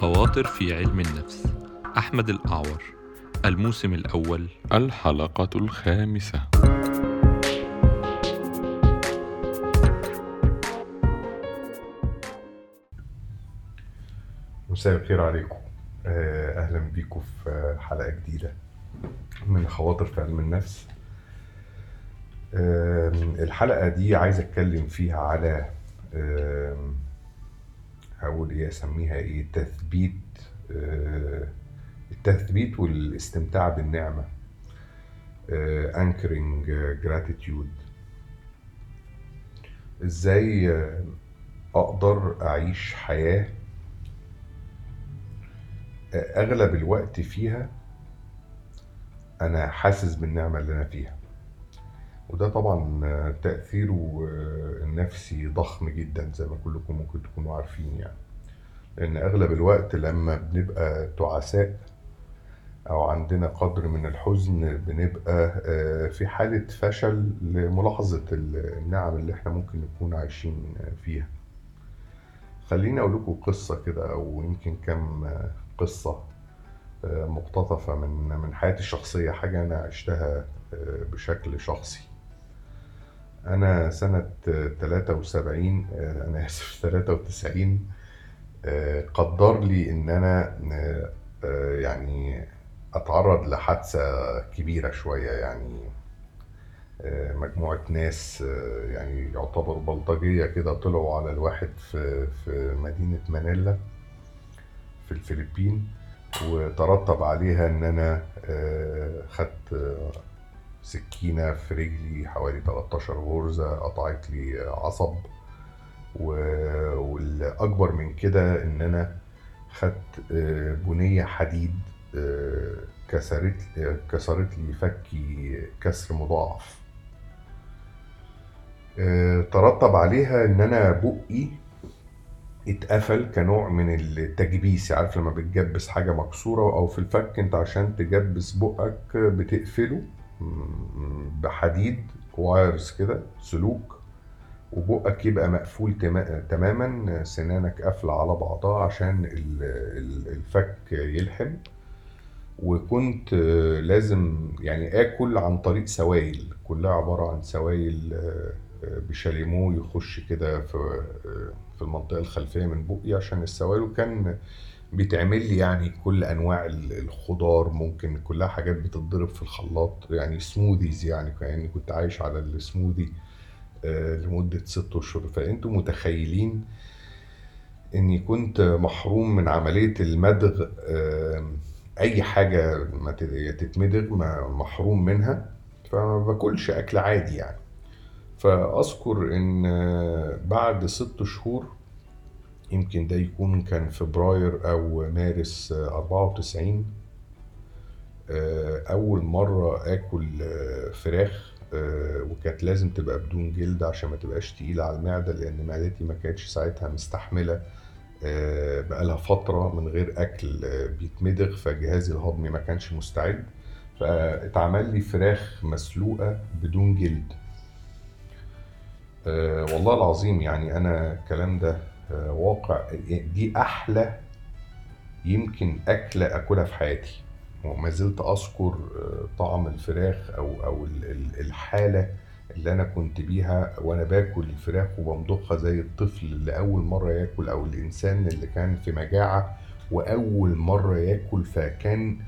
خواطر في علم النفس أحمد الأعور الموسم الأول. الحلقة الخامسة. مساء الخير عليكم. آه، أهلا بيكم في حلقة جديدة من خواطر في علم النفس. آم، الحلقة دي عايز أتكلم فيها على آم، هقول إيه أسميها إيه؟ تثبيت آه، التثبيت والاستمتاع بالنعمة. anchoring جراتيتيود إزاي آه، أقدر أعيش حياة أغلب الوقت فيها أنا حاسس بالنعمة اللي أنا فيها. وده طبعا تأثيره النفسي ضخم جدا زي ما كلكم ممكن تكونوا عارفين يعني. لأن أغلب الوقت لما بنبقى تعساء أو عندنا قدر من الحزن بنبقى آه، في حالة فشل لملاحظة النعم اللي إحنا ممكن نكون عايشين فيها. خليني أقول لكم قصة كده أو يمكن كم آه، مقتطفة من من حياتي الشخصية حاجة أنا عشتها آه، بشكل شخصي. أنا سنة آه، 73 آه، أنا آسف 93 آه، قدر لي إن أنا آه، يعني أتعرض لحادثة كبيرة شوية يعني مجموعة ناس يعني يعتبر بلطجية كده طلعوا على الواحد في في مدينة مانيلا في الفلبين وترتب عليها أنا آه، خدت سكينة في رجلي حوالي 13 غرزة قطعت لي عصب. والأكبر من كده إن أنا خدت آه، بنية حديد آه، كسرت كسرت لي فكي كسر مضاعف. آه، ترتب عليها إن أنا بقي اتقفل كنوع من التجبيس. عارف لما بتجبس حاجة مكسورة أو في الفك أنت عشان تجبس بقك بتقفله؟ بحديد وايرز كده سلوك وبقك يبقى مقفول تما- تماما سنانك قافلة على بعضها عشان ال- ال- الفك يلحم. وكنت لازم يعني آكل عن طريق سوائل كلها عبارة عن سوائل بشاليمو يخش كده في في المنطقة الخلفية من بقي عشان السوائل وكان بيتعمل لي يعني كل أنواع ال- الخضار ممكن كلها حاجات بتتضرب في الخلاط يعني سموذيز يعني كأني كنت عايش على السموذي آه، لمدة ست أشهر. فانتم متخيلين إني كنت محروم من عملية المدغ آم، أي حاجة ما تت- تتمدغ ما- محروم منها فما باكلش أكل عادي يعني. فأذكر إن آه، بعد ست شهور يمكن ده يكون كان فبراير أو مارس آه، 94 آه، أول مرة آكل آه، فراخ آه، وكانت لازم تبقى بدون جلد عشان ما تبقاش تقيلة على المعدة لأن معدتي ما كانتش ساعتها مستحملة. بقالها فترة من غير أكل آه، بيتمضغ فجهازي الهضمي ما كانش مستعد. فاتعمل لي فراخ مسلوقة بدون جلد. والله العظيم يعني أنا الكلام ده واقع دي أحلى يمكن أكلة أكلها في حياتي. وما زلت أذكر آه، طعم الفراخ أو أو ال- ال- الحالة اللي أنا كنت بيها وأنا باكل الفراخ وبمضخها زي الطفل اللي أول مرة ياكل أو الإنسان اللي كان في مجاعة وأول مرة ياكل فكان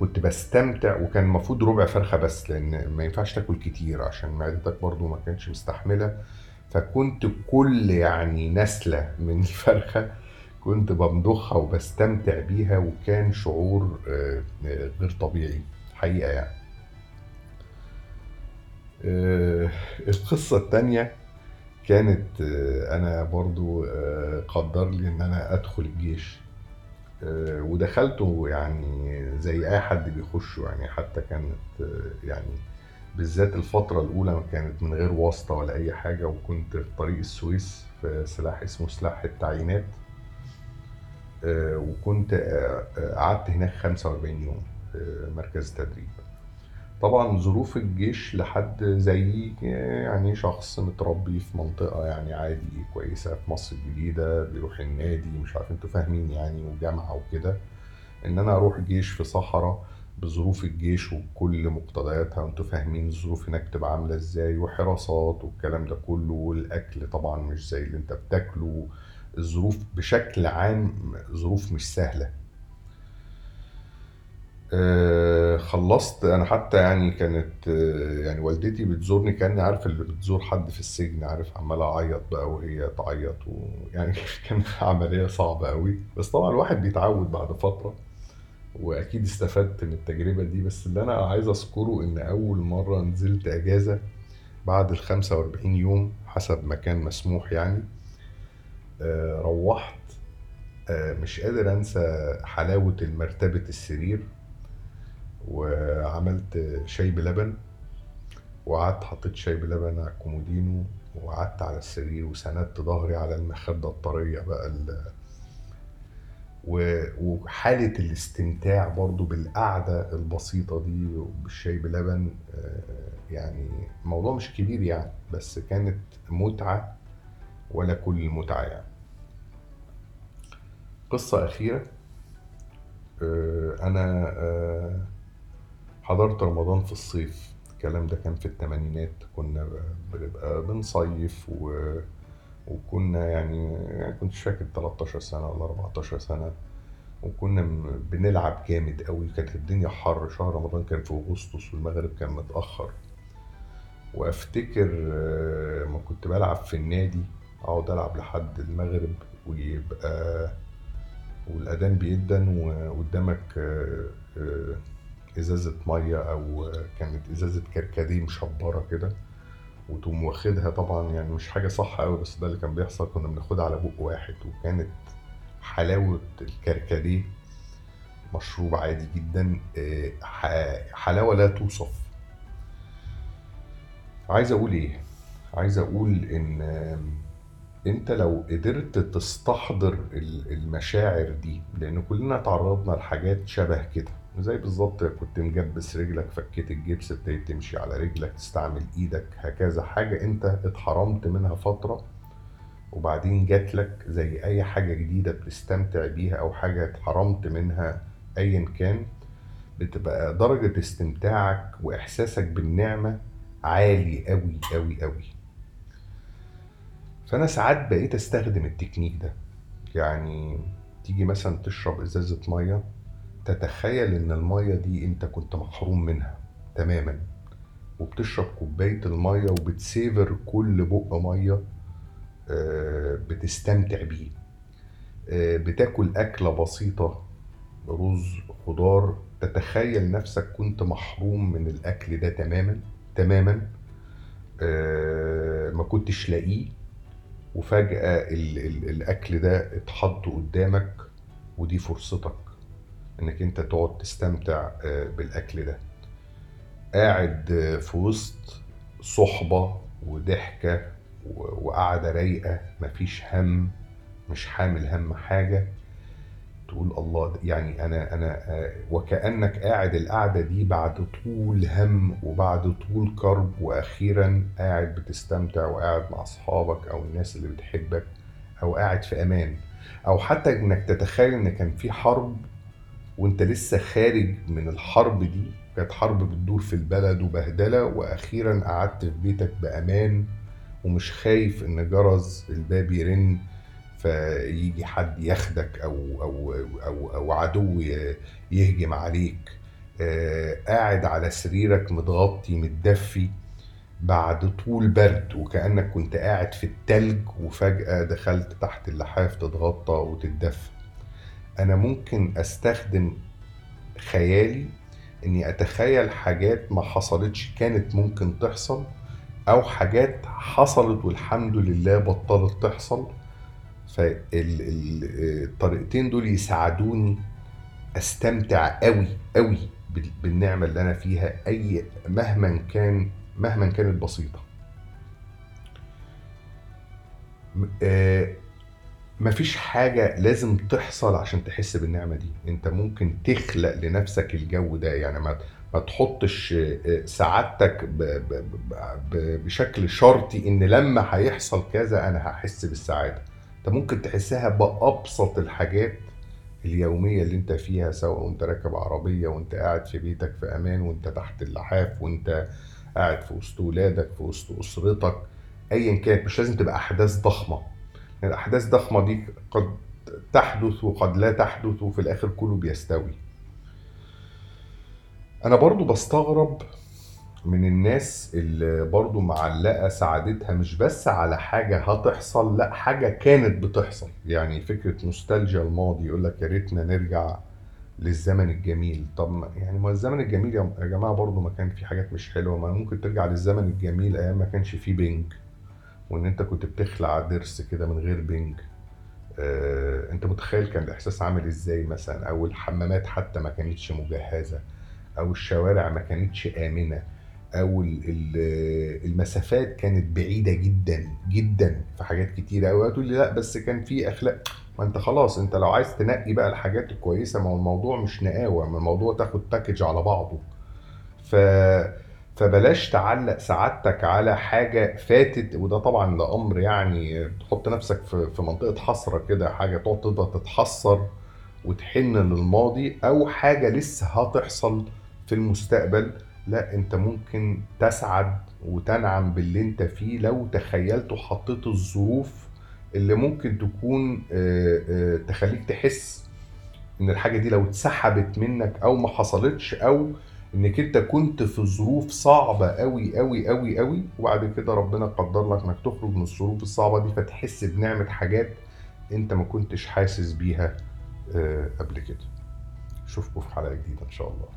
كنت بستمتع وكان المفروض ربع فرخة بس لأن ما ينفعش تاكل كتير عشان معدتك برضو ما كانش مستحملة. فكنت كل يعني نسلة من الفرخة كنت بمضخها وبستمتع بيها وكان شعور آه، آه، غير طبيعي حقيقة يعني. آه، القصة التانية كانت أنا برضو قدر لي إن أنا أدخل الجيش. ودخلته يعني زي أي حد بيخشه يعني حتى كانت يعني بالذات الفترة الأولى كانت من غير واسطة ولا أي حاجة وكنت في طريق السويس في سلاح اسمه سلاح التعيينات. آه، وكنت آه، آه، قعدت هناك 45 يوم في مركز تدريب. طبعا ظروف الجيش لحد زيي يعني شخص متربي في منطقة يعني عادي كويسة في مصر الجديدة بيروح النادي مش عارف أنتوا فاهمين يعني وجامعة وكده. إن أنا أروح جيش في صحراء بظروف الجيش وكل مقتضياتها وأنتوا فاهمين الظروف هناك تبقى عاملة إزاي وحراسات والكلام ده كله والأكل طبعا مش زي اللي أنت بتاكله. الظروف بشكل عام ظروف مش سهلة. آه، خلصت. أنا حتى يعني كانت آه، يعني والدتي بتزورني كأني عارف اللي بتزور حد في السجن عارف عمال أعيط بقى وهي تعيط ويعني كانت عملية صعبة قوي بس طبعا الواحد بيتعود بعد فترة. وأكيد استفدت من التجربة دي بس اللي أنا عايز أذكره إن أول مرة نزلت إجازة بعد ال 45 يوم حسب ما كان مسموح يعني آه، روحت آه، مش قادر أنسى حلاوة المرتبة السرير وعملت شاي بلبن وقعدت حطيت شاي بلبن على الكومودينو وقعدت على السرير وسندت ظهري على المخدة الطرية بقى. وحالة الاستمتاع برضو بالقعدة البسيطة دي بالشاي بلبن آه، يعني موضوع مش كبير يعني بس كانت متعة ولا كل المتعة يعني. قصة أخيرة آه، أنا آه، حضرت رمضان في الصيف الكلام ده كان في التمانينات كنا بنبقى بنصيف و... وكنا يعني, كنت فاكر 13 سنة ولا 14 سنة وكنا بنلعب جامد قوي. كانت الدنيا حر. شهر رمضان كان في أغسطس والمغرب كان متأخر. وأفتكر آه، لما كنت بلعب في النادي أقعد ألعب لحد المغرب ويبقى والأذان بيدن وقدامك آه، آه، إزازة مية أو كانت إزازة كركديه مشبرة كده. وتقوم واخدها طبعا يعني مش حاجة صح قوي بس ده اللي كان بيحصل كنا بناخدها على بق واحد وكانت حلاوة الكركديه مشروب عادي جدا آه، ح- حلاوة لا توصف. عايز أقول إيه؟ عايز أقول إن آم، أنت لو قدرت تستحضر ال- المشاعر دي لأن كلنا تعرضنا لحاجات شبه كده. زي بالظبط كنت مجبس رجلك فكيت الجبس ابتديت تمشي على رجلك تستعمل إيدك هكذا. حاجة انت اتحرمت منها فترة وبعدين جات لك زي أي حاجة جديدة بتستمتع بيها أو حاجة اتحرمت منها ايا كان بتبقى درجة استمتاعك وإحساسك بالنعمة عالي قوي قوي قوي فأنا ساعات بقيت أستخدم التكنيك ده. يعني تيجي مثلا تشرب إزازة مية تتخيل إن المية دي أنت كنت محروم منها تماما وبتشرب كوباية المية وبتسيفر كل بق مية آه، بتستمتع بيه. آه، بتاكل أكلة بسيطة رز خضار تتخيل نفسك كنت محروم من الأكل ده تماما تماما. آه، ما كنتش لاقيه وفجأة ال ال الأكل ده اتحط قدامك ودي فرصتك. إنك أنت تقعد تستمتع آه، بالأكل ده. قاعد في وسط صحبة وضحكة و- وقعدة رايقة مفيش هم مش حامل هم حاجة. تقول الله يعني أنا أنا آه، وكأنك قاعد القعدة دي بعد طول هم وبعد طول كرب وأخيرا قاعد بتستمتع وقاعد مع أصحابك أو الناس اللي بتحبك أو قاعد في أمان. أو حتى إنك تتخيل إن كان في حرب وانت لسه خارج من الحرب دي كانت حرب بتدور في البلد وبهدلة وأخيرا قعدت في بيتك بأمان ومش خايف إن جرس الباب يرن فيجي حد ياخدك أو أو أو أو عدو يهجم عليك. آه، قاعد على سريرك متغطي متدفي بعد طول برد وكأنك كنت قاعد في التلج وفجأة دخلت تحت اللحاف تتغطى وتتدفى. أنا ممكن أستخدم خيالي إني أتخيل حاجات ما حصلتش كانت ممكن تحصل أو حاجات حصلت والحمد لله بطلت تحصل. فالطريقتين دول يساعدوني أستمتع قوي قوي بال- بالنعمة اللي أنا فيها أي مهما كان مهما كانت آه، مفيش حاجة لازم تحصل عشان تحس بالنعمة دي. انت ممكن تخلق لنفسك الجو ده يعني ما, ما تحطش آه، سعادتك بشكل شرطي ان لما هيحصل كذا أنا هحس بالسعادة. انت ممكن تحسها بأبسط الحاجات اليومية اللي انت فيها سواء وانت راكب عربية وانت قاعد في بيتك في أمان وانت تحت اللحاف وانت قاعد في وسط ولادك في وسط أسرتك ايا كانت. مش لازم تبقى أحداث ضخمة. الأحداث الضخمه دي قد تحدث وقد لا تحدث وفي الآخر كله بيستوي. أنا برضو بستغرب من الناس اللي برضو معلقة سعادتها مش بس على حاجة هتحصل لأ حاجة كانت بتحصل. يعني فكرة نوستالجيا الماضي يقول لك يا ريتنا نرجع للزمن الجميل. طب ما- يعني ما الزمن الجميل يا جماعة برضو ما كان في حاجات مش حلوة. ما ممكن ترجع للزمن الجميل أيام ما كانش فيه بنج وإن أنت كنت بتخلع ضرس كده من غير بنج آه، أنت متخيل كان الإحساس عامل إزاي مثلا؟ أو الحمامات حتى ما كانتش مجهزة أو الشوارع ما كانتش آمنة أو ال- ال- المسافات كانت بعيدة جدا جدا في حاجات كتيرة. قوي تقول لي لأ بس كان في أخلاق. ما أنت خلاص أنت لو عايز تنقي بقى الحاجات الكويسة ما هو الموضوع مش نقاوة ما الموضوع تاخد باكج على بعضه. ف فبلاش تعلق سعادتك على حاجة فاتت وده طبعا ده أمر يعني تحط نفسك في منطقة حسرة كده حاجة تقعد تفضل تتحسر وتحن للماضي أو حاجة لسه هتحصل في المستقبل. لا أنت ممكن تسعد وتنعم باللي أنت فيه لو تخيلت وحطيت الظروف اللي ممكن تكون آه، آه، تخليك تحس إن الحاجة دي لو اتسحبت منك أو ما حصلتش أو إنك أنت كنت في ظروف صعبة قوي قوي قوي قوي وبعد كده ربنا قدر لك إنك تخرج من الظروف الصعبة دي فتحس بنعمة حاجات أنت ما كنتش حاسس بيها آه، قبل كده. أشوفكم في حلقة جديدة إن شاء الله.